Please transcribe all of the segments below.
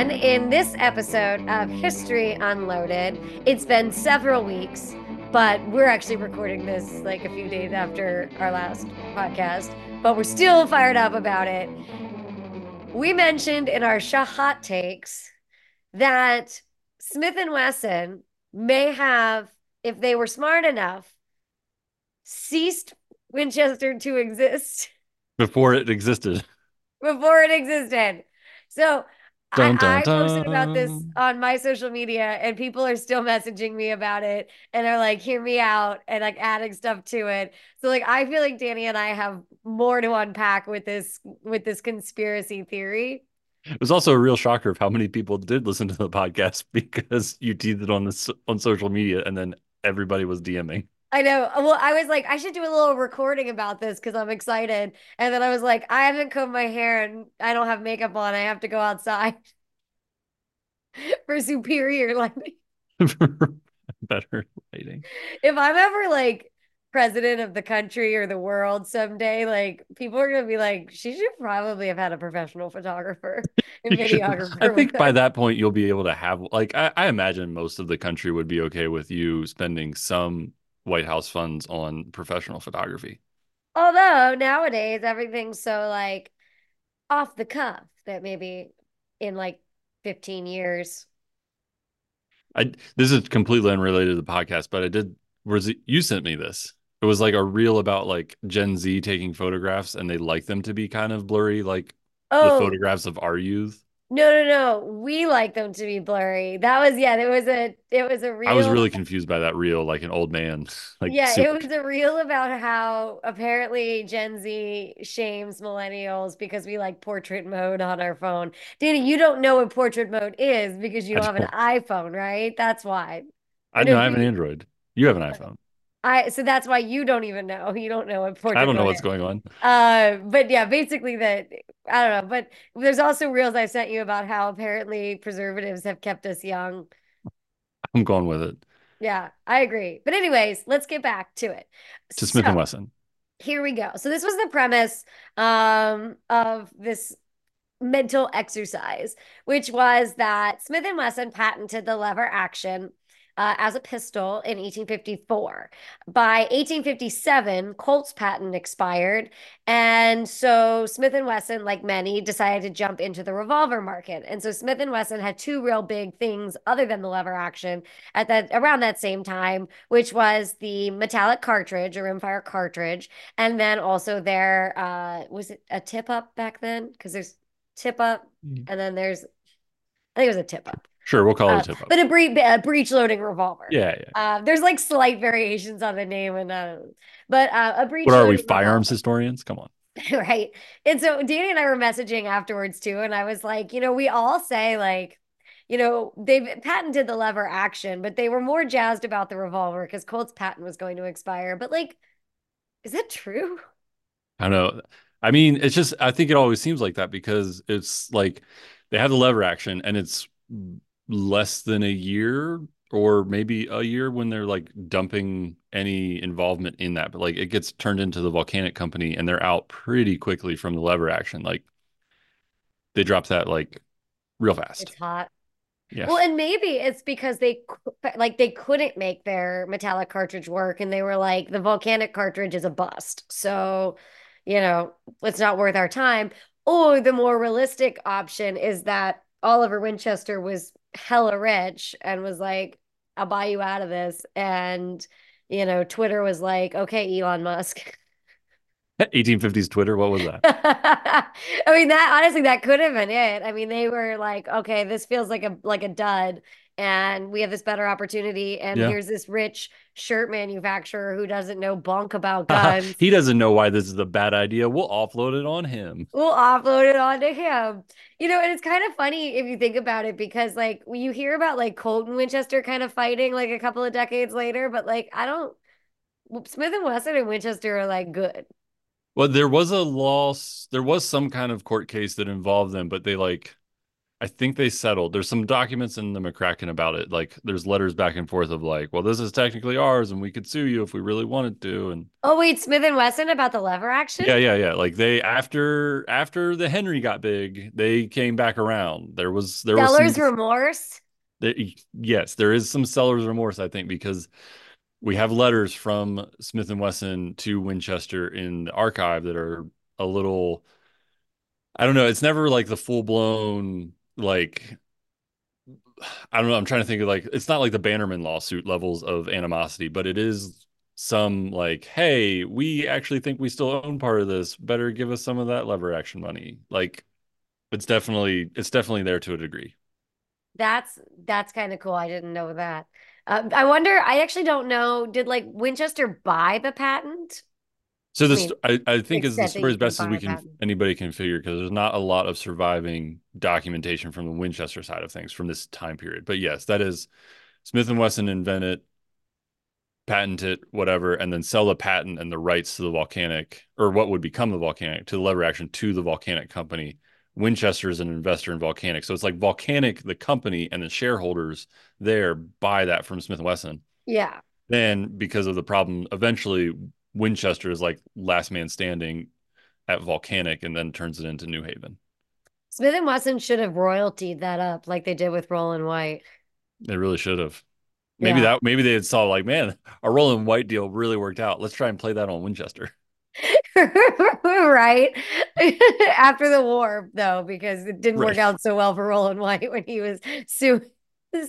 everyone. In this episode of History Unloaded, it's been several weeks, but we're actually recording this like a few days after our last podcast, but we're still fired up about it. We mentioned in our Shahat takes that Smith and Wesson may have, if they were smart enough, ceased Winchester to exist before it existed. Before it existed. So Dun, dun, I, I posted about this on my social media, and people are still messaging me about it, and they're like, "Hear me out," and like adding stuff to it. So like, I feel like Danny and I have more to unpack with this with this conspiracy theory. It was also a real shocker of how many people did listen to the podcast because you teased it on this on social media, and then everybody was DMing. I know. Uh, well, I was like, I should do a little recording about this because I'm excited. And then I was like, I haven't combed my hair and I don't have makeup on. I have to go outside for superior lighting. Better lighting. If I'm ever like president of the country or the world someday, like people are gonna be like, she should probably have had a professional photographer and videographer. I think by that point you'll be able to have like I, I imagine most of the country would be okay with you spending some White House funds on professional photography. Although nowadays everything's so like off the cuff that maybe in like 15 years. I this is completely unrelated to the podcast, but I did was you sent me this. It was like a reel about like Gen Z taking photographs and they like them to be kind of blurry, like the Oh, photographs of our youth. No, no, no. We like them to be blurry. That was yeah, there was a it was a real I was really confused by that reel, like an old man. Like Yeah, super- it was a reel about how apparently Gen Z shames millennials because we like portrait mode on our phone. Danny, you don't know what portrait mode is because you I don't have an iPhone, right? That's why. I know I have an Android. You have an iPhone. I so that's why you don't even know. You don't know what I don't know what's going on. Uh, but yeah, basically that I don't know. But there's also reels I sent you about how apparently preservatives have kept us young. I'm going with it. Yeah, I agree. But anyways, let's get back to it. To Smith and Wesson. here we go. So this was the premise um, of this mental exercise, which was that Smith and Wesson patented the lever action uh, as a pistol in 1854. By 1857, Colt's patent expired, and so Smith and Wesson, like many, decided to jump into the revolver market. And so Smith and Wesson had two real big things other than the lever action at that around that same time, which was the metallic cartridge or rimfire cartridge, and then also their uh was it a tip up back then? Because there's tip up Mhm. and then there's I think it was a tip up. Sure, we'll call Uh, it a tip up. but a, bre- a breech loading revolver. yeah, yeah. Uh, there's like slight variations on the name and uh, but uh, a breech What are we, firearms revolver. historians? Come on. right. And so Danny and I were messaging afterwards too, and I was like, you know, we all say like, you know, they've patented the lever action, but they were more jazzed about the revolver because Colt's patent was going to expire. But like, is that true? I don't know. I mean, it's just I think it always seems like that because it's like they have the lever action and it's less than a year or maybe a year when they're like dumping any involvement in that. But like it gets turned into the volcanic company and they're out pretty quickly from the lever action. Like they drop that like real fast. It's hot. Yeah. Well, and maybe it's because they like they couldn't make their metallic cartridge work, and they were like, the volcanic cartridge is a bust, so you know it's not worth our time. Or the more realistic option is that Oliver Winchester was hella rich and was like, "I'll buy you out of this," and you know Twitter was like, "Okay, Elon Musk." 1850s Twitter, what was that? I mean that honestly that could have been it. I mean they were like, okay, this feels like a like a dud and we have this better opportunity and Yeah. here's this rich shirt manufacturer who doesn't know bunk about guns. he doesn't know why this is a bad idea. We'll offload it on him. We'll offload it onto him. You know, and it's kind of funny if you think about it because like when you hear about like Colt and Winchester kind of fighting like a couple of decades later, but like I don't Smith and Wesson and Winchester are like good. Well, there was a loss. There was some kind of court case that involved them, but they like I think they settled. There's some documents in the McCracken about it. Like there's letters back and forth of like, well, this is technically ours and we could sue you if we really wanted to. And oh wait, Smith and Wesson about the lever action? Yeah, yeah, yeah. Like they after after the Henry got big, they came back around. There was there seller's was some, remorse. They, yes, there is some seller's remorse, I think, because we have letters from Smith and Wesson to Winchester in the archive that are a little I don't know, it's never like the full blown like I don't know. I'm trying to think of like it's not like the Bannerman lawsuit levels of animosity, but it is some like, hey, we actually think we still own part of this. Better give us some of that lever action money. Like it's definitely it's definitely there to a degree. That's that's kind of cool. I didn't know that. Uh, I wonder. I actually don't know. Did like Winchester buy the patent? So this, I, I, think, is the story as best as we can anybody can figure because there's not a lot of surviving documentation from the Winchester side of things from this time period. But yes, that is Smith and Wesson invent it, patent it, whatever, and then sell the patent and the rights to the volcanic or what would become the volcanic to the lever action to the volcanic company. Winchester is an investor in volcanic, so it's like volcanic, the company, and the shareholders there buy that from Smith and Wesson. Yeah. Then because of the problem, eventually Winchester is like last man standing at Volcanic and then turns it into New Haven. Smith and Wesson should have royaltied that up like they did with Rollin White. They really should have. Maybe yeah. that maybe they had saw like, man, our Rollin White deal really worked out. Let's try and play that on Winchester. right after the war though because it didn't right. work out so well for Rollin White when he was suing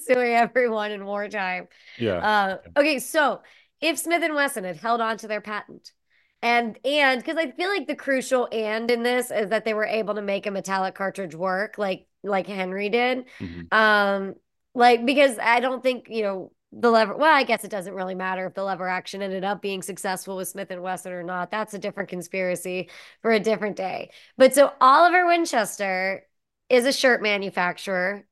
suing everyone in wartime yeah uh, okay so if Smith and Wesson had held on to their patent. And and because I feel like the crucial and in this is that they were able to make a metallic cartridge work like like Henry did. Mm-hmm. Um like because I don't think, you know, the lever well, I guess it doesn't really matter if the lever action ended up being successful with Smith and Wesson or not. That's a different conspiracy for a different day. But so Oliver Winchester is a shirt manufacturer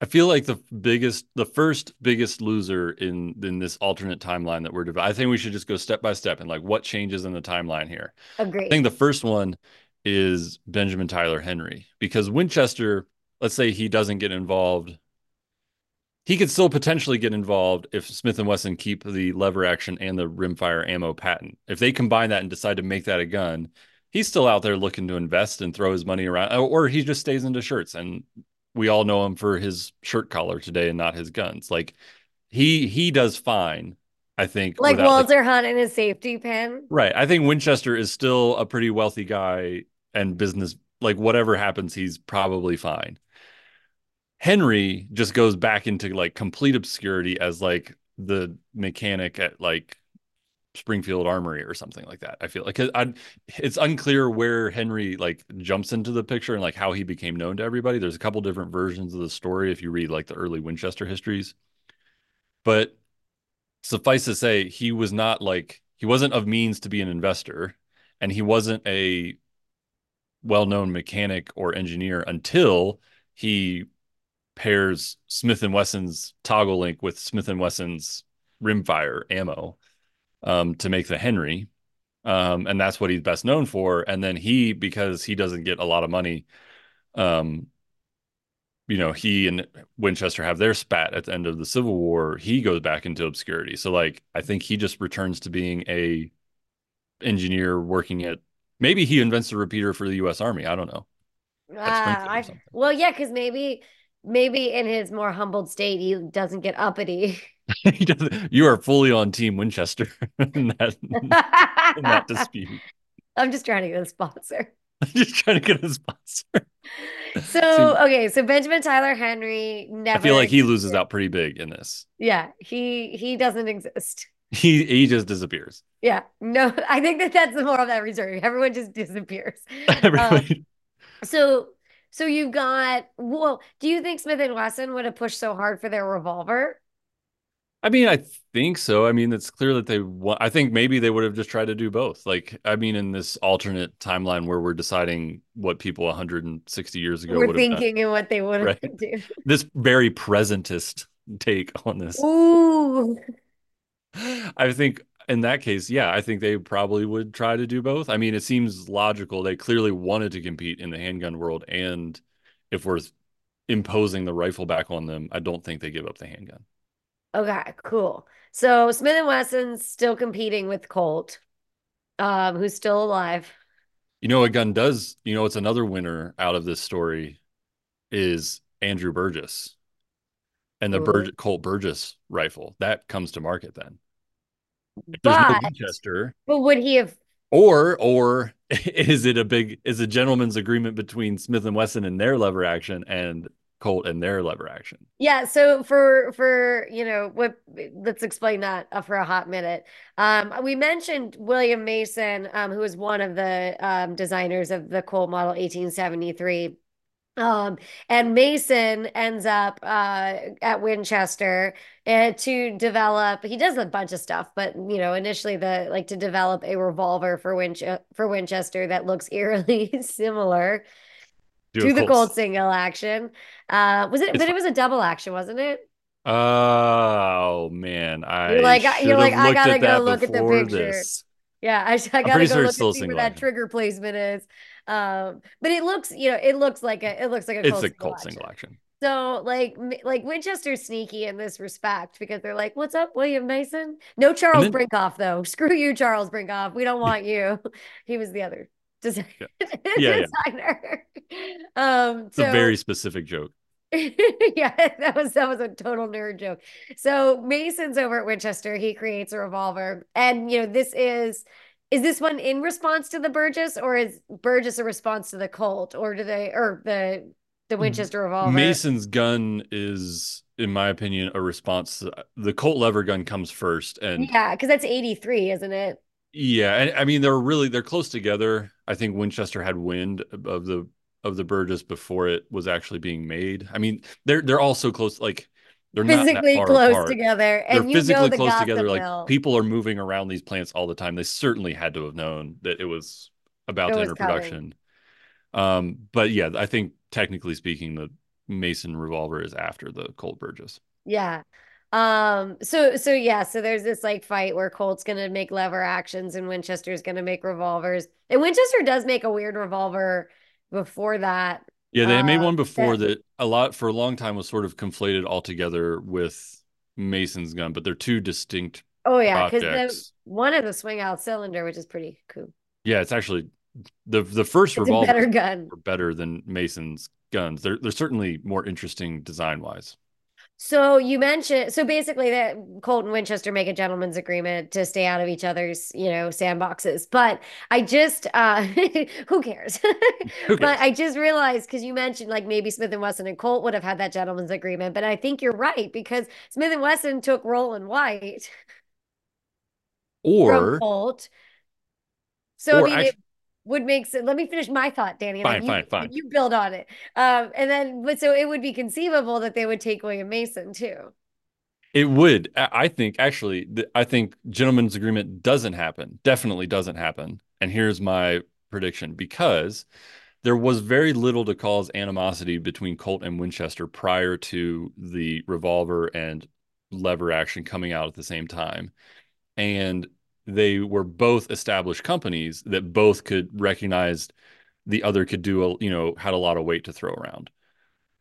I feel like the biggest, the first biggest loser in in this alternate timeline that we're developing. I think we should just go step by step and like what changes in the timeline here. Agree. I think the first one is Benjamin Tyler Henry because Winchester, let's say he doesn't get involved, he could still potentially get involved if Smith and Wesson keep the lever action and the rimfire ammo patent. If they combine that and decide to make that a gun, he's still out there looking to invest and throw his money around, or he just stays into shirts and we all know him for his shirt collar today and not his guns. Like he he does fine, I think. Like Walter like, Hunt and his safety pin. Right. I think Winchester is still a pretty wealthy guy and business like whatever happens, he's probably fine. Henry just goes back into like complete obscurity as like the mechanic at like Springfield Armory or something like that. I feel like I, it's unclear where Henry like jumps into the picture and like how he became known to everybody. There's a couple different versions of the story if you read like the early Winchester histories. But suffice to say, he was not like he wasn't of means to be an investor, and he wasn't a well-known mechanic or engineer until he pairs Smith and Wesson's toggle link with Smith and Wesson's rimfire ammo um, to make the Henry. Um, and that's what he's best known for. And then he, because he doesn't get a lot of money, um, you know, he and Winchester have their spat at the end of the Civil War. He goes back into obscurity. So, like, I think he just returns to being a engineer working at. Maybe he invents a repeater for the U.S. Army. I don't know. Uh, I, well, yeah, because maybe, maybe in his more humbled state, he doesn't get uppity. you are fully on Team Winchester in that, in that dispute. I'm just trying to get a sponsor. I'm just trying to get a sponsor. So okay, so Benjamin Tyler Henry never. I feel like he loses out pretty big in this. Yeah, he he doesn't exist. He he just disappears. Yeah, no, I think that that's the moral of that story. Everyone just disappears. Um, so so you've got well, do you think Smith and Wesson would have pushed so hard for their revolver? I mean, I think so. I mean, it's clear that they want, I think maybe they would have just tried to do both. Like, I mean, in this alternate timeline where we're deciding what people 160 years ago we're thinking and what they would have right? do. This very presentist take on this. Ooh. I think in that case, yeah, I think they probably would try to do both. I mean, it seems logical. They clearly wanted to compete in the handgun world and if we're imposing the rifle back on them, I don't think they give up the handgun. Okay, cool. So Smith and Wesson's still competing with Colt, um, who's still alive. You know, a gun does. You know, it's another winner out of this story is Andrew Burgess and the Colt Burgess rifle that comes to market then. If But no but would he have or or is it a big is a gentleman's agreement between Smith and Wesson and their lever action and Colt and their lever action? Yeah, so for for you know what let's explain that uh, for a hot minute. Um we mentioned William Mason um who was one of the um designers of the Colt model 1873. Um, and Mason ends up uh, at Winchester uh, to develop. He does a bunch of stuff, but you know, initially the like to develop a revolver for Winch for Winchester that looks eerily similar Do to a the Colt- single action. Uh, was it? It's but it was a double action, wasn't it? Oh man, I You're like, I- you're like, I gotta go look at the picture. this. Yeah, I, I gotta go sure look and see where that action. trigger placement is. Um, but it looks, you know, it looks like a, it looks like a It's a action. single action. So like like Winchester's sneaky in this respect because they're like, "What's up, William Mason?" No Charles then- Brinkoff though. Screw you, Charles Brinkoff. We don't want you. He was the other desi- Yeah, yeah. designer. Um, It's so a very specific joke. yeah, that was that was a total nerd joke. So Mason's over at Winchester. He creates a revolver, and you know this is is this one in response to the Burgess, or is Burgess a response to the Colt, or do they or the the Winchester revolver? Mason's gun is, in my opinion, a response. To, the Colt lever gun comes first, and Yeah, because that's 83, isn't it? Yeah, and, I mean they're really they're close together. I think Winchester had wind of the of the Burgess before it was actually being made. I mean they're they're all so close, like they're not Physically far close apart. together. They're And you know physically the close together. Like mill. people are moving around these plants all the time. They certainly had to have known that it was about It to was enter coming. production. Um, but yeah, I think technically speaking, the Mason revolver is after the Colt Burgess. Yeah. Um, so so yeah, so there's this like fight where Colt's gonna make lever actions and Winchester's gonna make revolvers. And Winchester does make a weird revolver before that. Yeah, they had made Uh, one before that- that a lot for a long time was sort of conflated altogether with Mason's gun, but they're two distinct Oh yeah, because the one of the swing out cylinder, which is pretty cool. Yeah, it's actually the the first It's revolver better gun. better than Mason's guns. They're they're certainly more interesting design wise. So you mentioned so basically that Colt and Winchester make a gentleman's agreement to stay out of each other's, you know, sandboxes. But I just uh who cares? Who But? I just realized because you mentioned like maybe Smith and Wesson and Colt would have had that gentleman's agreement, but I think you're right because Smith and Wesson took Rollin White from Or Colt. So I mean it would make sense. Let me finish my thought, Danny. Fine, you, fine, fine. You build on it. Um, and then but so it would be conceivable that they would take William Mason too. It would. I I think actually, I think gentleman's agreement doesn't happen. Definitely doesn't happen. And here's my prediction because there was very little to cause animosity between Colt and Winchester prior to the revolver and lever action coming out at the same time. And they were both established companies that both could recognize the other could do a, you know, had a lot of weight to throw around.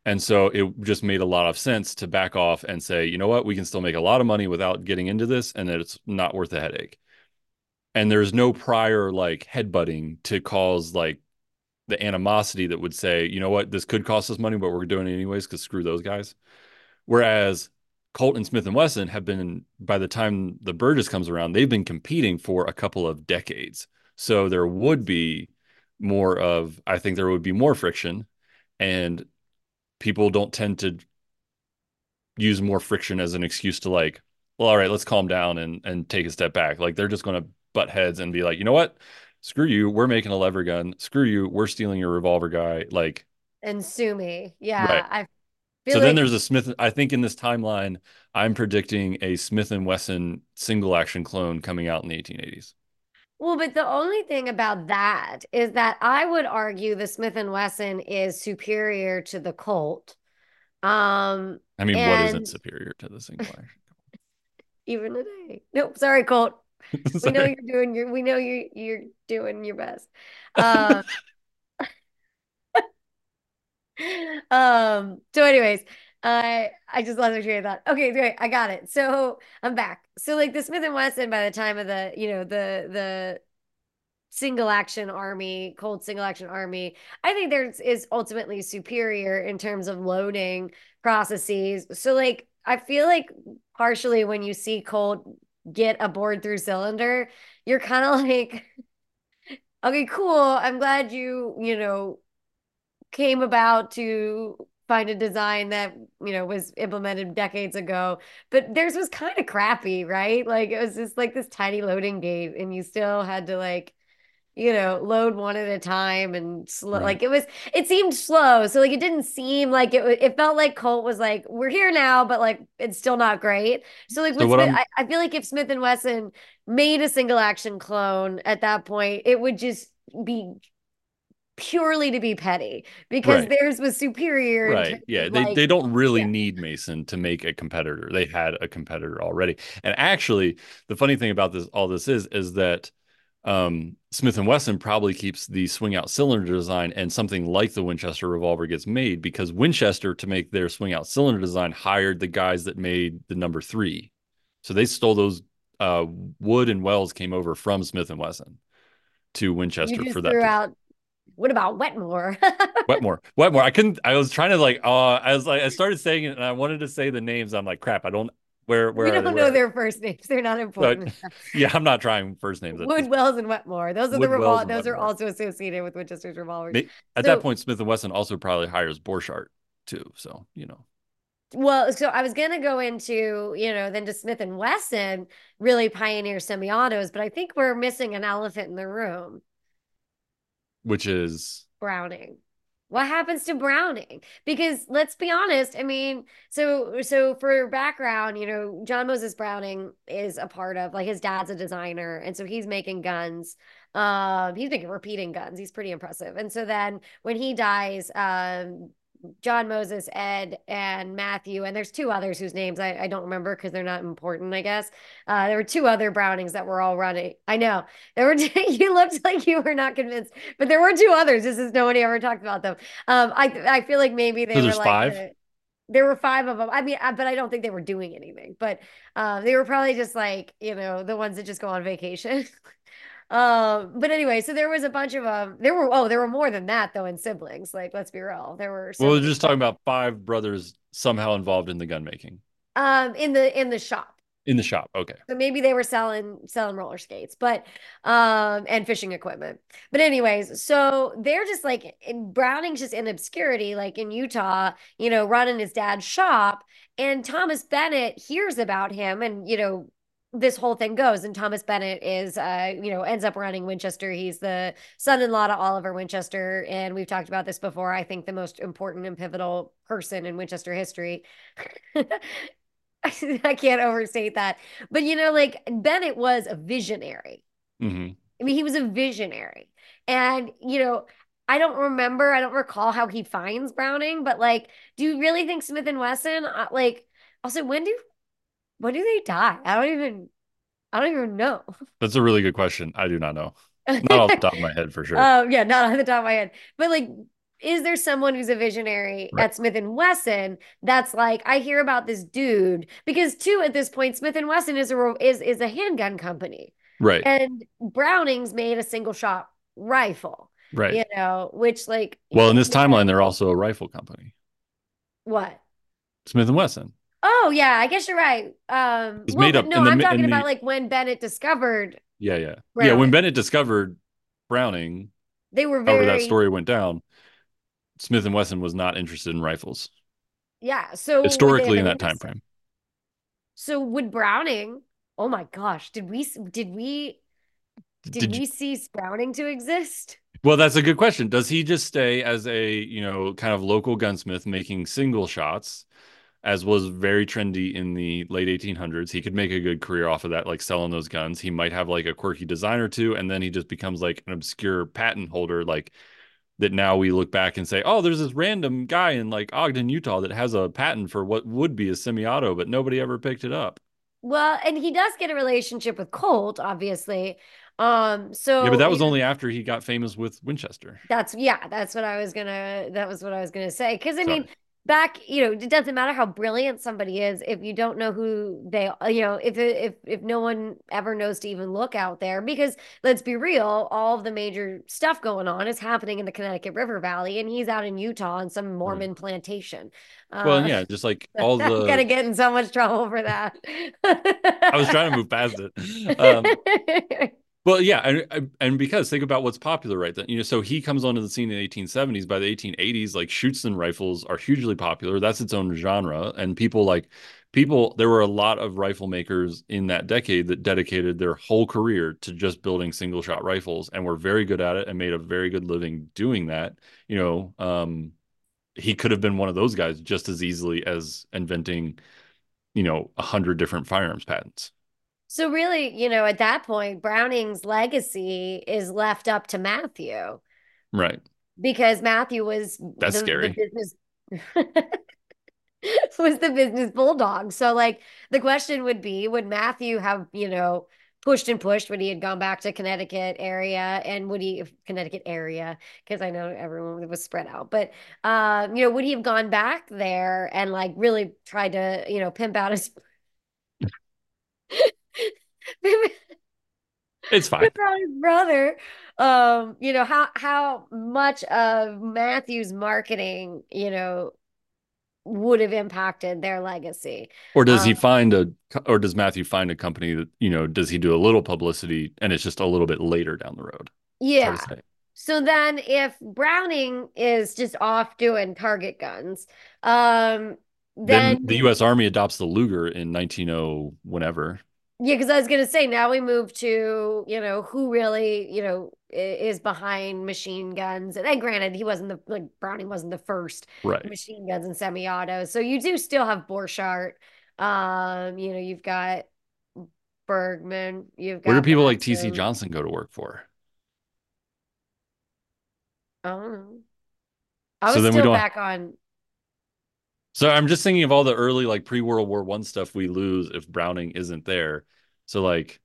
And so it just made a lot of sense to back off and say, you know what, we can still make a lot of money without getting into this and that it's not worth the headache. And there's no prior like headbutting to cause like the animosity that would say, you know what, this could cost us money, but we're doing it anyways because screw those guys. Whereas Colt and Smith and Wesson have been, by the time the Burgess comes around, they've been competing for a couple of decades. So there would be more of, I think there would be more friction and people don't tend to use more friction as an excuse to like, well, all right, let's calm down and and take a step back. Like they're just going to butt heads and be like, you know what? Screw you. We're making a lever gun. Screw you. We're stealing your revolver guy. Like, And sue me. Yeah. Right. I so like then there's a Smith. I think in this timeline, I'm predicting a Smith and Wesson single action clone coming out in the 1880s. well, but the only thing about that is that I would argue the Smith and Wesson is superior to the Colt. Um, I mean, what isn't superior to the single action? even today. Nope, sorry, Colt. We know you're doing your we know you're you're doing your best. Um Um, so anyways, I I just lost my train of thought. Okay, great, I got it. So I'm back. So like the Smith and Wesson by the time of the, you know, the the single action army, Colt single action army, I think there's is ultimately superior in terms of loading processes. So like I feel like partially when you see Colt get a bored through cylinder, you're kind of like, okay, cool. I'm glad you, you know, came about to find a design that you know was implemented decades ago but theirs was kind of crappy right like it was just like this tiny loading gate and you still had to like you know, load one at a time and slow. Right. Like it was, it seemed slow. So like it didn't seem like it. It felt like Colt was like, we're here now, but like it's still not great. So like So Smith, I, I feel like if Smith and Wesson made a single action clone at that point, it would just be purely to be petty because right. theirs was superior. Right. Yeah. They like, they don't really yeah. need Mason to make a competitor. They had a competitor already. And actually, the funny thing about this all this is is that um, Smith and Wesson probably keeps the swing out cylinder design and something like the Winchester revolver gets made because Winchester to make their swing out cylinder design hired the guys that made the number 3. So they stole those uh, Wood and Wells came over from Smith and Wesson to Winchester for that threw out. What about Wetmore? Wetmore. Wetmore. I couldn't. I was trying to like. Uh, I was like. I started saying it, and I wanted to say the names. I'm like, crap. I don't. Where? Where we don't Where know they? their first names. They're not So, important. yeah, I'm not trying first names Wood, Wells, and Wetmore. Those are the Wood, Wells, revol. Those are also associated with Winchester's revolvers. At that point, Smith and Wesson also probably hires Borchardt too. So you know, well, so I was gonna go into, you know, then to Smith and Wesson really pioneer semi-autos, but I think we're missing an elephant in the room. Which is Browning. What happens to Browning? Because let's be honest, I mean, so so for background, you know, John Moses Browning is a part of like his dad's a designer, and so he's making guns. Um, he's making repeating guns. He's pretty impressive. And so then when he dies, um, John Moses, Ed, and Matthew, and there's two others whose names I, I don't remember because they're not important, I guess. Uh, there were two other Brownings that were all running. I know there were. Two, you looked like you were not convinced, but there were two others. This is nobody ever talked about them. Um, I I feel like maybe they so were like five. the- there were five of them. I mean, I, but I don't think they were doing anything. But um, they were probably just like you know the ones that just go on vacation. Um, but anyway, so there was a bunch of um there were oh, there were more than that though in siblings. Like, let's be real. There were Well, we're just talking about five brothers somehow involved in the gun making um in the in the shop. in the shop. Okay. So maybe they were selling selling roller skates, but um and fishing equipment. But anyways, so they're just like in Browning's just in obscurity, like in Utah, you know, running his dad's shop. And Thomas Bennett hears about him and you know this whole thing goes and Thomas Bennett is uh you know ends up running Winchester he's the son-in-law to Oliver Winchester and we've talked about this before I think the most important and pivotal person in Winchester history I can't overstate that. But you know, like Bennett was a visionary. hmm I mean, he was a visionary. And, you know, I don't remember, I don't recall how he finds Browning, but like, do you really think Smith and Wesson, uh, like, also, when do when do they die? I don't even I don't even know. That's a really good question. I do not know. Not off the top of my head for sure. Um, yeah, not on the top of my head. But like, is there someone who's a visionary Right. at Smith and Wesson that's like, I hear about this dude because two at this point, Smith and Wesson is a is is a handgun company, Right. and Browning's made a single shot rifle, Right. you know, which like, Well, in this timeline, they're also a rifle company, what? Smith and Wesson. Oh yeah, I guess you're right. Um, well, made up no, the I'm talking in about the- like when Bennett discovered Yeah, yeah, yeah. When Bennett discovered Browning, they were very that story went down, Smith and Wesson was not interested in rifles yeah. So historically in that time frame. So would Browning? Oh my gosh, did we did we did, Did we you, cease Browning to exist? well, that's a good question. Does he just stay as a you know kind of local gunsmith making single shots, as was very trendy in the late 1800s? He could make a good career off of that, like selling those guns. He might have like a quirky design or two, and then he just becomes like an obscure patent holder, like that now we look back and say, oh, there's this random guy in like Ogden, Utah that has a patent for what would be a semi-auto, but nobody ever picked it up. Well, and he does get a relationship with Colt, obviously. Um, so Yeah, but that was only after he got famous with Winchester. that's yeah, that's what I was gonna that was what I was gonna say. Because I mean, Sorry. Back, you know, it doesn't matter how brilliant somebody is if you don't know who they, you know, if if if no one ever knows to even look out there. Because let's be real, all of the major stuff going on is happening in the Connecticut River Valley, and he's out in Utah on some Right. Mormon plantation. Well, Uh, yeah, just like all the I'm gonna get in so much trouble for that. I was trying to move past it. Um, Well, yeah, and and because think about what's popular right then. You know, so he comes onto the scene in the 1870s. By the 1880s, like Schutzen rifles are hugely popular. That's its own genre, and people like people. There were a lot of rifle makers in that decade that dedicated their whole career to just building single shot rifles, and were very good at it and made a very good living doing that. You know, um, he could have been one of those guys just as easily as inventing, you know, a hundred different firearms patents. So really, you know, at that point, Browning's legacy is left up to Matthew Right. because Matthew was That's the the scary. business was the business bulldog. So like the question would be, would Matthew have, you know, pushed and pushed when he had gone back to Connecticut area and would he Connecticut area because I know everyone was spread out, but um, you know, would he have gone back there and like really tried to, you know, pimp out his It's fine. about his brother. Um, you know, how how much of Matthew's marketing, you know, would have impacted their legacy. Or does he Um, find a, or does Matthew find a company that, you know, does he do a little publicity and it's just a little bit later down the road? Yeah. So then if Browning is just off doing target guns, um, Then the U.S. Army adopts the Luger in 190 whenever. Yeah, because I was gonna say now we move to, you know, who really, you know, is behind machine guns. And then granted, he wasn't the like Browning wasn't the first Right. machine guns and semi-autos. So you do still have Borchardt. Um, you know, you've got Bergmann, you've Where do got people like T.C. Johnson go to work for? I don't know. I So was we still don't. back on. So I'm just thinking of all the early like pre-World War One stuff we lose if Browning isn't there. So like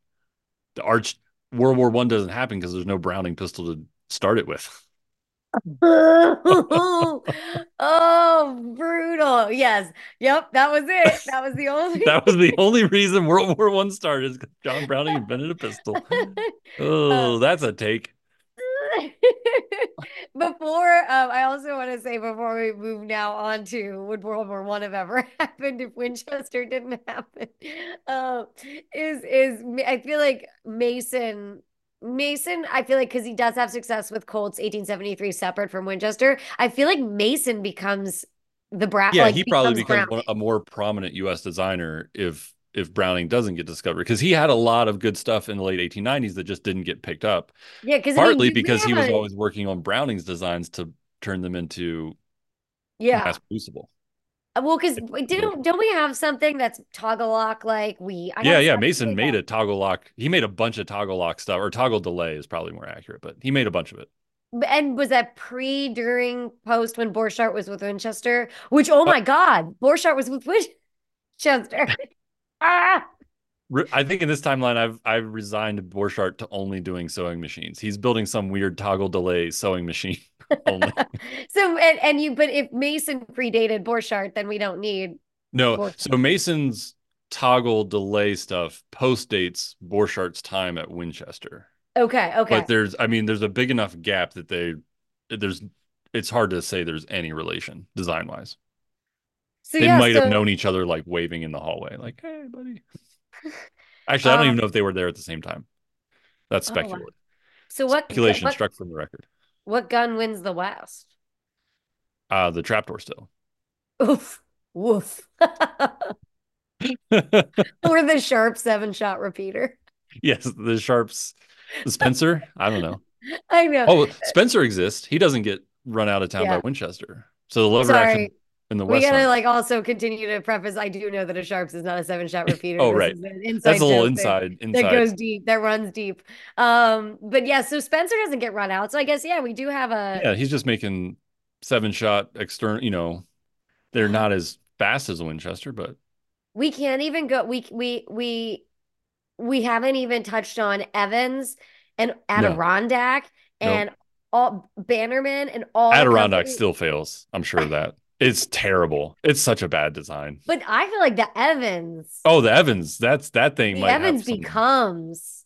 the Arch World War One doesn't happen because there's no Browning pistol to start it with. Oh, brutal. Yes. Yep, that was it. That was the only That was the only reason World War One started is John Browning invented a pistol. Oh, that's a take. before um, I also want to say before we move now on to would World War One have ever happened if Winchester didn't happen? Um, is is I feel like Mason Mason, I feel like because he does have success with Colts 1873 separate from Winchester, I feel like Mason becomes the brat Yeah, like he probably becomes becomes one, a more prominent U.S. designer if if Browning doesn't get discovered because he had a lot of good stuff in the late 1890s that just didn't get picked up. Yeah, because I mean Partly because he was always working on Browning's designs to turn them into yeah. mass producible. Well, because didn't don't we have something that's toggle lock like we I Yeah, yeah. Mason made that. a toggle lock. He made a bunch of toggle lock stuff, or toggle delay is probably more accurate, but he made a bunch of it. And was that pre, during, post when Borchardt was with Winchester? Which, oh Uh, my God, Borchardt was with Winchester. ah, I think in this timeline, I've I've resigned Borchardt to only doing sewing machines. He's building some weird toggle delay sewing machine only. so and, and you, but if Mason predated Borchardt, then we don't need No, Borchardt. so Mason's toggle delay stuff post dates Borchardt's time at Winchester. Okay, okay. But there's, I mean, there's a big enough gap that they, there's, it's hard to say there's any relation design wise. So They yeah, might have known each other like waving in the hallway, like, hey, buddy. Actually, I don't even um, know if they were there at the same time. That's oh wow. So what Speculation what struck from the record. what gun wins the West? Uh, the trapdoor still. Oof, woof. Or the sharp seven shot repeater. yes, the Sharps, the Spencer. I don't know. I know. Oh, Spencer exists. He doesn't get run out of town by Winchester. So the lever action. In the We West. gotta Side- like also continue to preface. I do know that a Sharps is not a seven shot repeater. Oh, right. inside That's a little that- inside. that goes deep, that runs deep. Um, but yeah, so Spencer doesn't get run out. So I guess yeah, we do have a Yeah, he's just making seven shot external. You know, they're not as fast as a Winchester, but we can't even go we we we we haven't even touched on Evans and No, Adirondack and nope. all Bannerman and all Adirondack still fails. I'm sure of that. It's terrible. It's such a bad design. But I feel like the Evans, Oh, the Evans. That's that thing the Evans becomes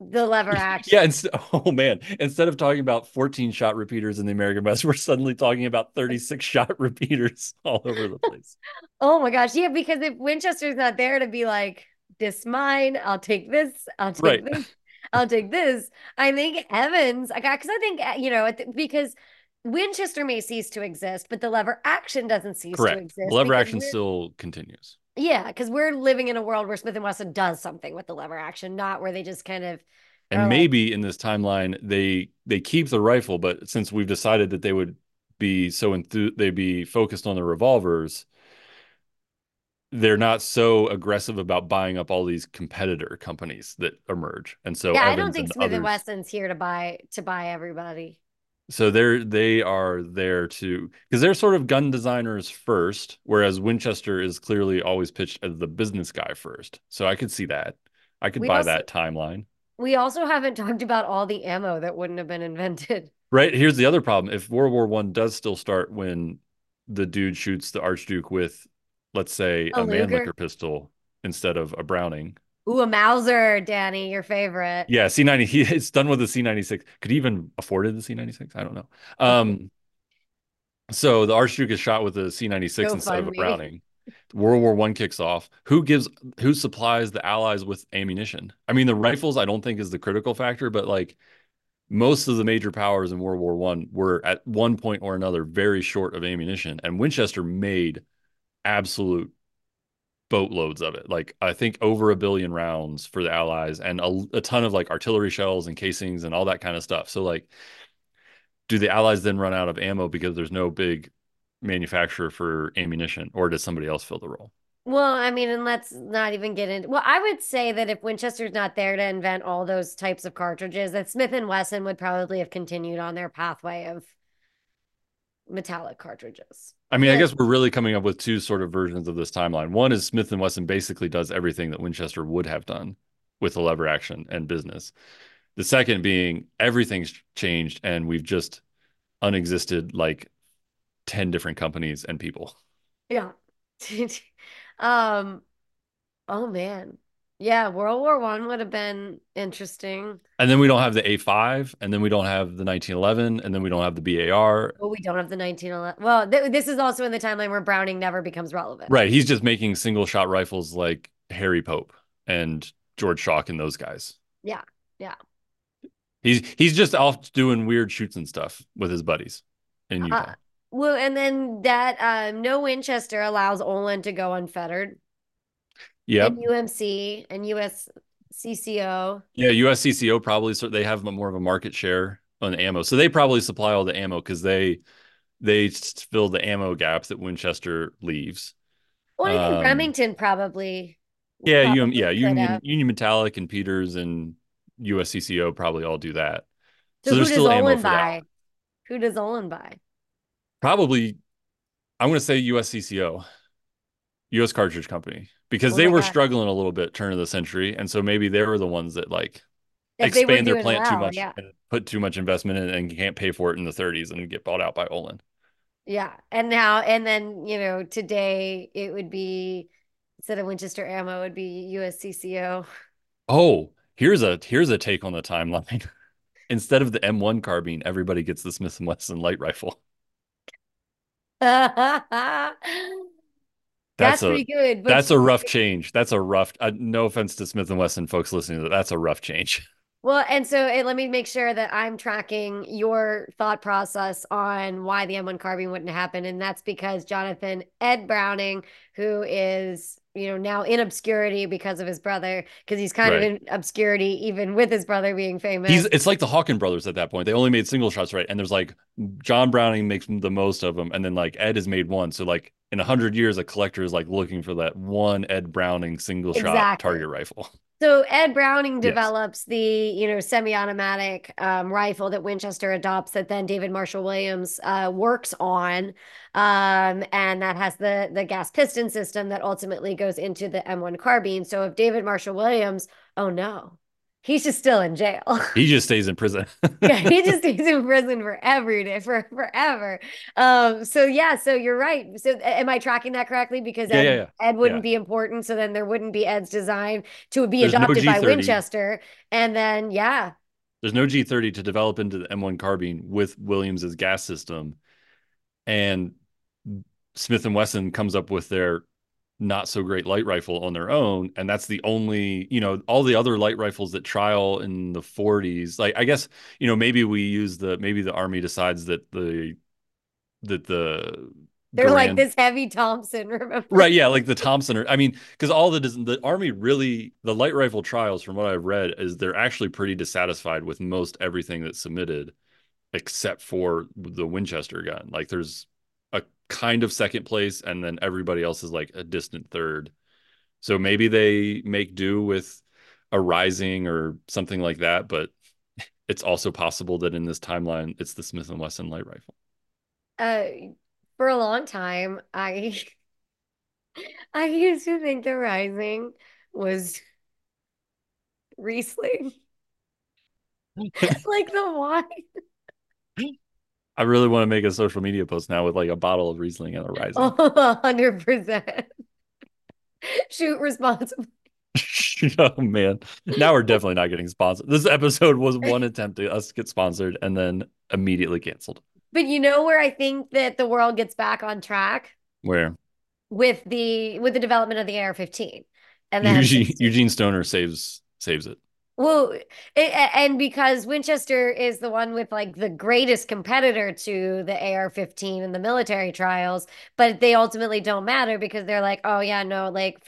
the lever action. Yeah. Inst- oh man. Instead of talking about 14 shot repeaters in the American West, we're suddenly talking about 36 shot repeaters all over the place. Oh my gosh. Yeah, because if Winchester's not there to be like, this mine, I'll take this, I'll take Right. this, I'll take this. I think Evans, I got because I think uh, you know, because Winchester may cease to exist, but the lever action doesn't cease to Correct. exist. Lever action still continues. Yeah, because we're living in a world where Smith and Wesson does something with the lever action, not where they just kind of And are like, maybe in this timeline they they keep the rifle, but since we've decided that they would be so enthused, they'd be focused on the revolvers, they're not so aggressive about buying up all these competitor companies that emerge. And so yeah, I don't think and Smith and others, Wesson's here to buy to buy everybody. So they're they are there to because they're sort of gun designers first, whereas Winchester is clearly always pitched as the business guy first. So I could see that. I could We buy also that timeline. we also haven't talked about all the ammo that wouldn't have been invented. Right. Here's the other problem. If World War One does still start when the dude shoots the Archduke with, let's say, A a Luger. Mannlicher pistol instead of a Browning. Ooh, a Mauser, Danny, your favorite. Yeah, C90. He it's done with the C96. Could he even afforded the C96? I don't know. Um, so the Archduke is shot with a C96 Go instead of a. Browning. World War One kicks off. Who gives who supplies the Allies with ammunition? I mean, the rifles I don't think is the critical factor, but like most of the major powers in World War One were at one point or another very short of ammunition, and Winchester made absolute boatloads of it. Like I think over a billion rounds for the Allies, and a, a ton of like artillery shells and casings and all that kind of stuff. So like, do the Allies then run out of ammo because there's no big manufacturer for ammunition, or does somebody else fill the role? Well, I mean, and let's not even get into. Well, I would say that if Winchester's not there to invent all those types of cartridges, that Smith and Wesson would probably have continued on their pathway of metallic cartridges. I mean, I guess we're really coming up with two sort of versions of this timeline. One is Smith and Wesson basically does everything that Winchester would have done with the lever action and business. The second being everything's changed and we've just unexisted like 10 different companies and people. Yeah. um. Oh man. Yeah, World War One would have been interesting. And then we don't have the A5 and then we don't have the 1911 and then we don't have the BAR. But we don't have the 1911. Well, th this is also in the timeline where Browning never becomes relevant. Right, he's just making single shot rifles like Harry Pope and George Shock and those guys. Yeah. Yeah. He's he's just off doing weird shoots and stuff with his buddies in Uh, well, and then that um, no Winchester allows Olin to go unfettered. Yep. And UMC and USCCO. Yeah, USCCO probably so they have more of a market share on ammo. So they probably supply all the ammo because they they fill the ammo gap that Winchester leaves. Well, I think Um, Remington probably. Yeah, probably UM, yeah, Union. Union Metallic and Peters and USCCO probably all do that. So, So who there's does still ammo Olin for the buy? Allies. Who does Olin buy? Probably, I'm going to say USCCO, U.S. Cartridge Company, because Oh they were God. struggling a little bit turn of the century, and so maybe they were the ones that like If expand their plant too much yeah. and put too much investment in and can't pay for it in the 30s and get bought out by Olin. Yeah. And now, and then, you know, today it would be instead of Winchester ammo, it would be USCCO. Oh, here's a here's a take on the timeline. Instead of the M1 carbine, everybody gets the Smith and Wesson light rifle. That's, That's a pretty good. But that's a rough change. That's a rough. Uh, no offense to Smith and Wesson folks listening to that. That's a rough change. Well, and so eh, let me make sure that I'm tracking your thought process on why the M1 carbine wouldn't happen. And that's because Jonathan Ed Browning, who is, you know, now in obscurity because of his brother, because he's kind Right. of in obscurity even with his brother being famous. He's it's like the Hawken brothers at that point. They only made single shots, right? And there's like John Browning makes the most of them, and then like Ed has made one. So like in a hundred years, a collector is like looking for that one Ed Browning single shot Exactly. target rifle. So Ed Browning Yes. develops the, you know, semi-automatic um, rifle that Winchester adopts that then David Marshall Williams uh, works on. Um, and that has the the gas piston system that ultimately goes into the M1 carbine. So if David Marshall Williams, oh no, He's just still in jail. He just stays in prison. yeah, he just stays in prison for every day, for forever. Um, so yeah, so you're right. So am I tracking that correctly? Because Yeah, Ed, yeah, yeah. Ed wouldn't Yeah. be important, so then there wouldn't be Ed's design to be There's no adopted by Winchester. And then yeah, There's no G30 to develop into the M1 carbine with Williams's gas system. And Smith and Wesson comes up with their not so great light rifle on their own and that's the only you know all the other light rifles that trial in the 40s like i guess you know maybe we use the maybe the army decides that the that the they're like this heavy Thompson, remember? right yeah like the thompson or i mean because all the the army really the light rifle trials from what i've read is they're actually pretty dissatisfied with most everything that's submitted except for the winchester gun like there's a kind of second place and then everybody else is like a distant third. So maybe they make do with a Reising or something like that but it's also possible that in this timeline it's the smith and wesson light rifle. Uh, for a long time, I I used to think the Reising was Riesling, like the wine. I really want to make a social media post now with like a bottle of riesling and a Reising Oh, hundred percent. Shoot responsibly. oh man now we're definitely not getting sponsored this episode was one attempt to us get sponsored and then immediately canceled But you know where I think that the world gets back on track where with the with the development of the AR-15. And then eugene, eugene stoner saves saves it Well, it, and because Winchester is the one with like the greatest competitor to the AR-15 in the military trials, but they ultimately don't matter because they're like, oh yeah, no, like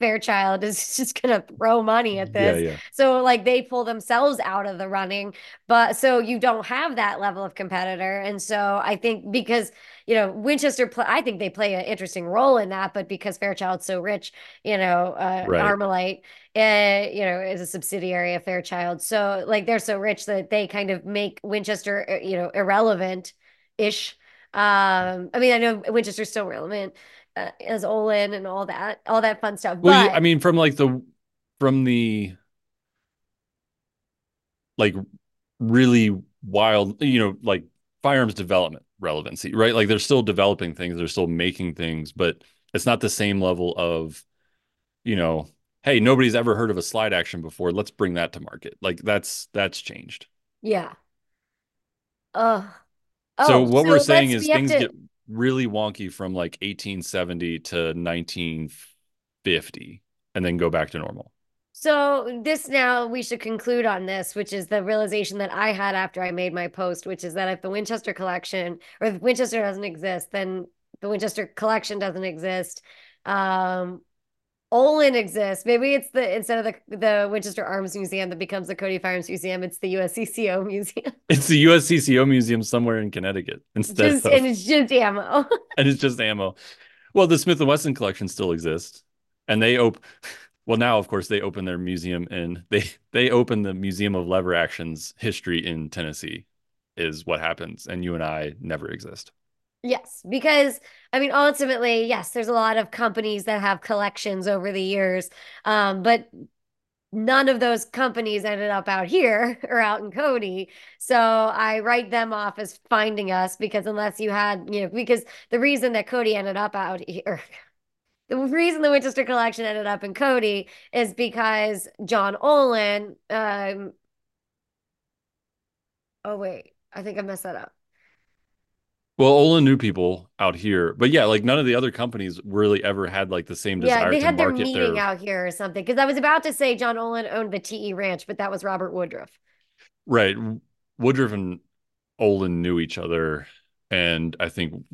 Fairchild is just gonna throw money at this. yeah So like they pull themselves out of the running, but so you don't have that level of competitor. And so I think because you know Winchester, pl- I think they play an interesting role in that, but because Fairchild's so rich, you know, uh, Right. Armalite, uh, you know, is a subsidiary of Fairchild, so like they're so rich that they kind of make Winchester, uh, you know, irrelevant ish. Um, I mean, I know Winchester's still relevant uh, as Olin and all that, all that fun stuff, well but you- i mean from like the from the like really wild you know like firearms development relevancy right? Like they're still developing things they're still making things but it's not the same level of you know hey nobody's ever heard of a slide action before let's bring that to market. Like that's that's changed. Yeah. Uh, so oh, what we're saying is we things to- get really wonky from like 1870 to 1950 and then go back to normal So this now we should conclude on this, which is the realization that I had after I made my post, which is that if the Winchester collection or if Winchester doesn't exist, then the Winchester collection doesn't exist. Um, Olin exists. Maybe it's the instead of the the Winchester Arms Museum that becomes the Cody Firearms Museum, it's the USCCO Museum. it's the USCCO museum somewhere in Connecticut instead just of and it's just ammo. and it's just ammo. Well, the Smith and Wesson collection still exists, and they open. Well, now of course they open their museum in they they open the Museum of Lever Actions history in Tennessee, is what happens, and you and I never exist. Yes, because I mean, ultimately, yes, there's a lot of companies that have collections over the years, um, but none of those companies ended up out here or out in Cody. So I write them off as finding us because unless you had, you know, because the reason that Cody ended up out here, the reason the Winchester collection ended up in Cody is because John Olin, um, oh wait, I think I messed that up. Well, Olin knew people out here, but yeah, like none of the other companies really ever had like the same desire. Yeah, they had their meeting their out here or something. Because I was about to say John Olin owned the TE Ranch, but that was Robert Woodruff. right. Woodruff and Olin knew each other, and I think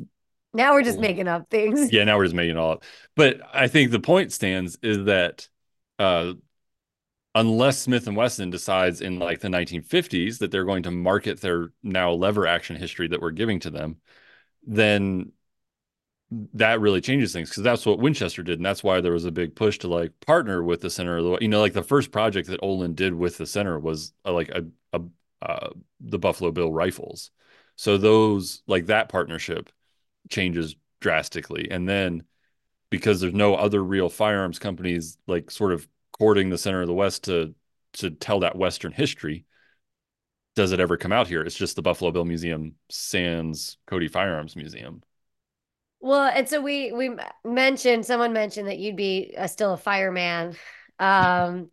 Now we're just making up things. yeah, now we're just making it all up. But I think the point stands is that uh, unless Smith and Wesson decides in like the 1950s that they're going to market their now lever action history that we're giving to them, then that really changes things because that's what Winchester did, and that's why there was a big push to like partner with the center of the you know like the first project that Olin did with the center was uh, like a, a uh, the Buffalo Bill rifles. So those like that partnership changes drastically, and then because there's no other real firearms companies like sort of courting the center of the West to to tell that Western history, does it ever come out here? It's just the Buffalo Bill Museum sans Cody Firearms Museum. Well, and so we we mentioned someone mentioned that you'd be a, still a fireman. Um,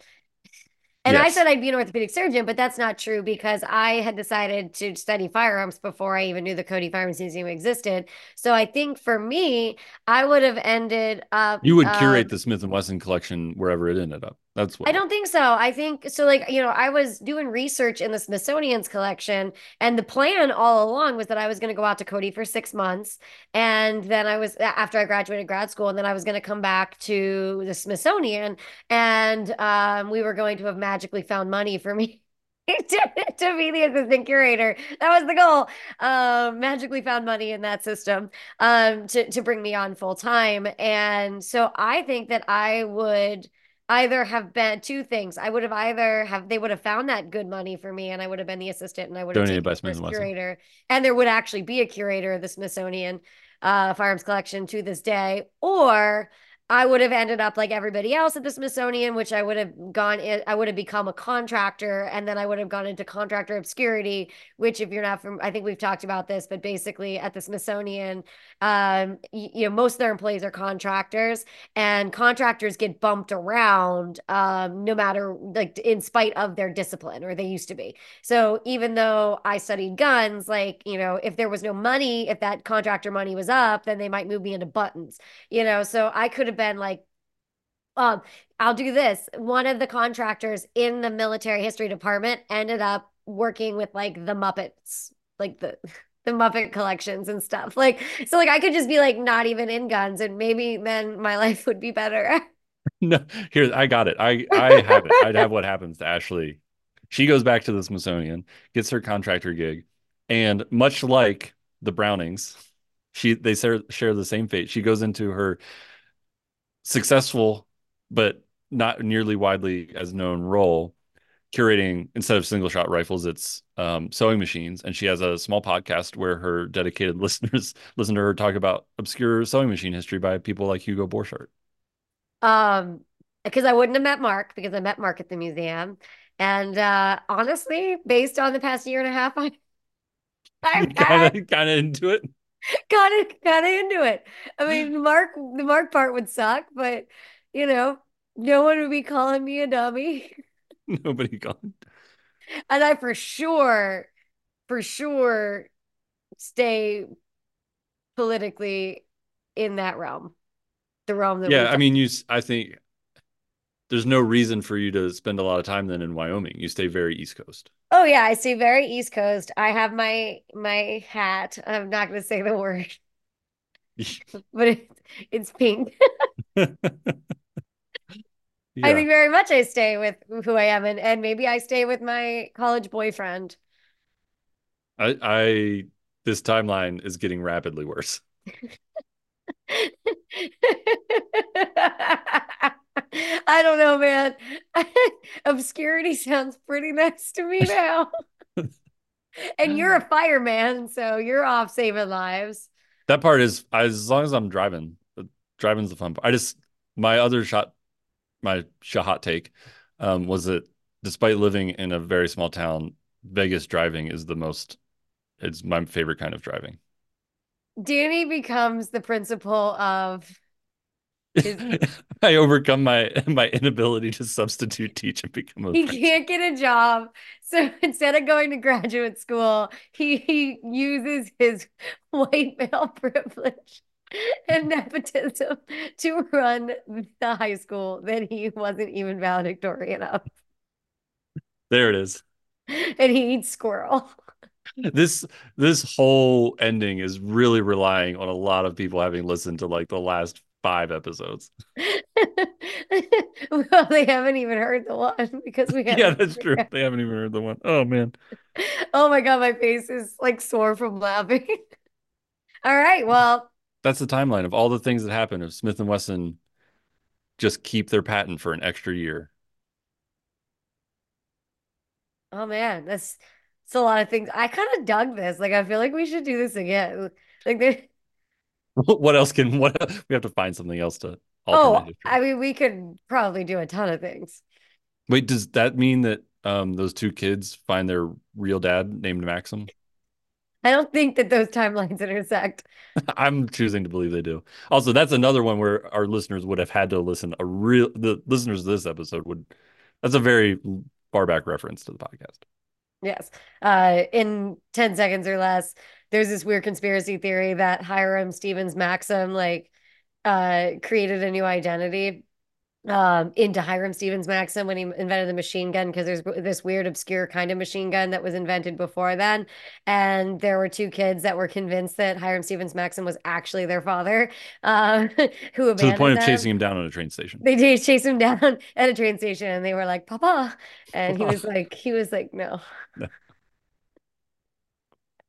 and I said I'd be an orthopedic surgeon, but that's not true because I had decided to study firearms before I even knew the Cody Firearms Museum existed. So I think for me, I would have ended up. You would uh, curate the Smith and Wesson collection wherever it ended up. That's what I don't think so. I think so. Like, you know, I was doing research in the Smithsonian's collection, and the plan all along was that I was going to go out to Cody for six months. And then I was, after I graduated grad school, and then I was going to come back to the Smithsonian, and um, we were going to have magically found money for me. to, to be the assistant curator. That was the goal. Um, magically found money in that system um, to, to bring me on full time. And so I think that I would either have been two things. I would have either have they would have found that good money for me and I would have been the assistant and I would have Donated by the Smith and curator and there would actually be a curator of the Smithsonian uh, firearms collection to this day or I would have ended up like everybody else at the Smithsonian, which I would have gone in, I would have become a contractor and then I would have gone into contractor obscurity, which if you're not from, I think we've talked about this, but basically at the Smithsonian, um, you, you know, most of their employees are contractors and contractors get bumped around um, no matter like in spite of their discipline or they used to be. So even though I studied guns, like, you know, if there was no money, if that contractor money was up, then they might move me into buttons, you know, so I could have been like, um, I'll do this. One of the contractors in the military history department ended up working with like the Muppets, like the the Muppet collections and stuff. Like, so like I could just be like not even in guns and maybe then my life would be better. No, here I got it. I I have it. I'd have what happens to Ashley. She goes back to the Smithsonian, gets her contractor gig, and much like the Brownings, she they share share the same fate. She goes into her successful but not nearly widely as known role curating instead of single shot rifles it's um, sewing machines. And she has a small podcast where her dedicated listeners listen to her talk about obscure sewing machine history by people like hugo borchardt. Um, because I wouldn't have met Mark because I met Mark at the museum. And uh honestly, based on the past year and a half, I of kind of into it kind of kind of into it. I mean, Mark, the Mark part would suck, but you know, no one would be calling me a dummy. nobody gone And I for sure, for sure stay politically in that realm, the realm that yeah i mean you I think there's no reason for you to spend a lot of time then in wyoming you stay very east coast Oh yeah, I stay very East Coast. I have my my hat. I'm not going to say the word, but it, it's pink. I yeah think very much I stay with who I am and and maybe I stay with my college boyfriend. I, I this timeline is getting rapidly worse. I don't know, man. Obscurity sounds pretty nice to me now. And you're a fireman, so you're off saving lives. That part is as long as I'm driving. Driving's the fun part. I just my other shot, my shot take, um, was that despite living in a very small town, Vegas driving is the most. It's my favorite kind of driving. Danny becomes the principal of I overcome my my inability to substitute teach and become a he can't get a job. So instead of going to graduate school, he, he uses his white male privilege and nepotism to run the high school that he wasn't even valedictorian of. There it is. And he eats squirrel. This this whole ending is really relying on a lot of people having listened to like the last five episodes. well, they haven't even heard the one because we Yeah, haven't. that's true. They haven't even heard the one. Oh man. Oh my God, my face is like sore from laughing. All right, well, That's the timeline of all the things that happen if Smith and Wesson just keep their patent for an extra year. oh man, that's it's a lot of things. I kind of dug this. Like, I feel like we should do this again. Like, there, What else can what we have to find something else to oh. I mean, we could probably do a ton of things. Wait, does that mean that um, those two kids find their real dad named Maxim? I don't think that those timelines intersect. I'm choosing to believe they do. Also, that's another one where our listeners would have had to listen. A real the listeners of this episode would. That's a very far back reference to the podcast. Yes. Uh, in 10 seconds or less, there's this weird conspiracy theory that Hiram Stevens Maxim like uh created a new identity um into Hiram Stevens Maxim when he invented the machine gun because there's this weird obscure kind of machine gun that was invented before then and there were two kids that were convinced that Hiram Stevens Maxim was actually their father um who To the point of chasing him down at a train station. They did chase him down at a train station and they were like, Papa. And he was like, he was like, no.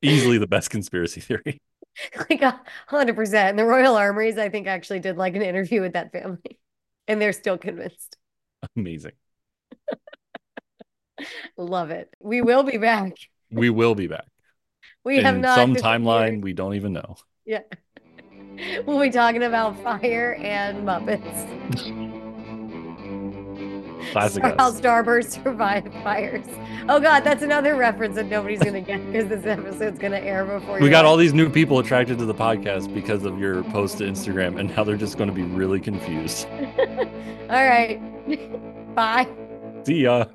Easily the best conspiracy theory. like a hundred percent. And the Royal Armories, I think, actually did like an interview with that family, and they're still convinced. Amazing. Love it. We will be back. We will be back We have not some timeline we don't even know. Yeah. We'll be talking about fire and Muppets. Classic how us. Starburst survived fires. Oh god, that's another reference that nobody's gonna get because this episode's gonna air before We got all these new people attracted to the podcast because of your post to Instagram, and now they're just going to be really confused. all right. Bye. See ya.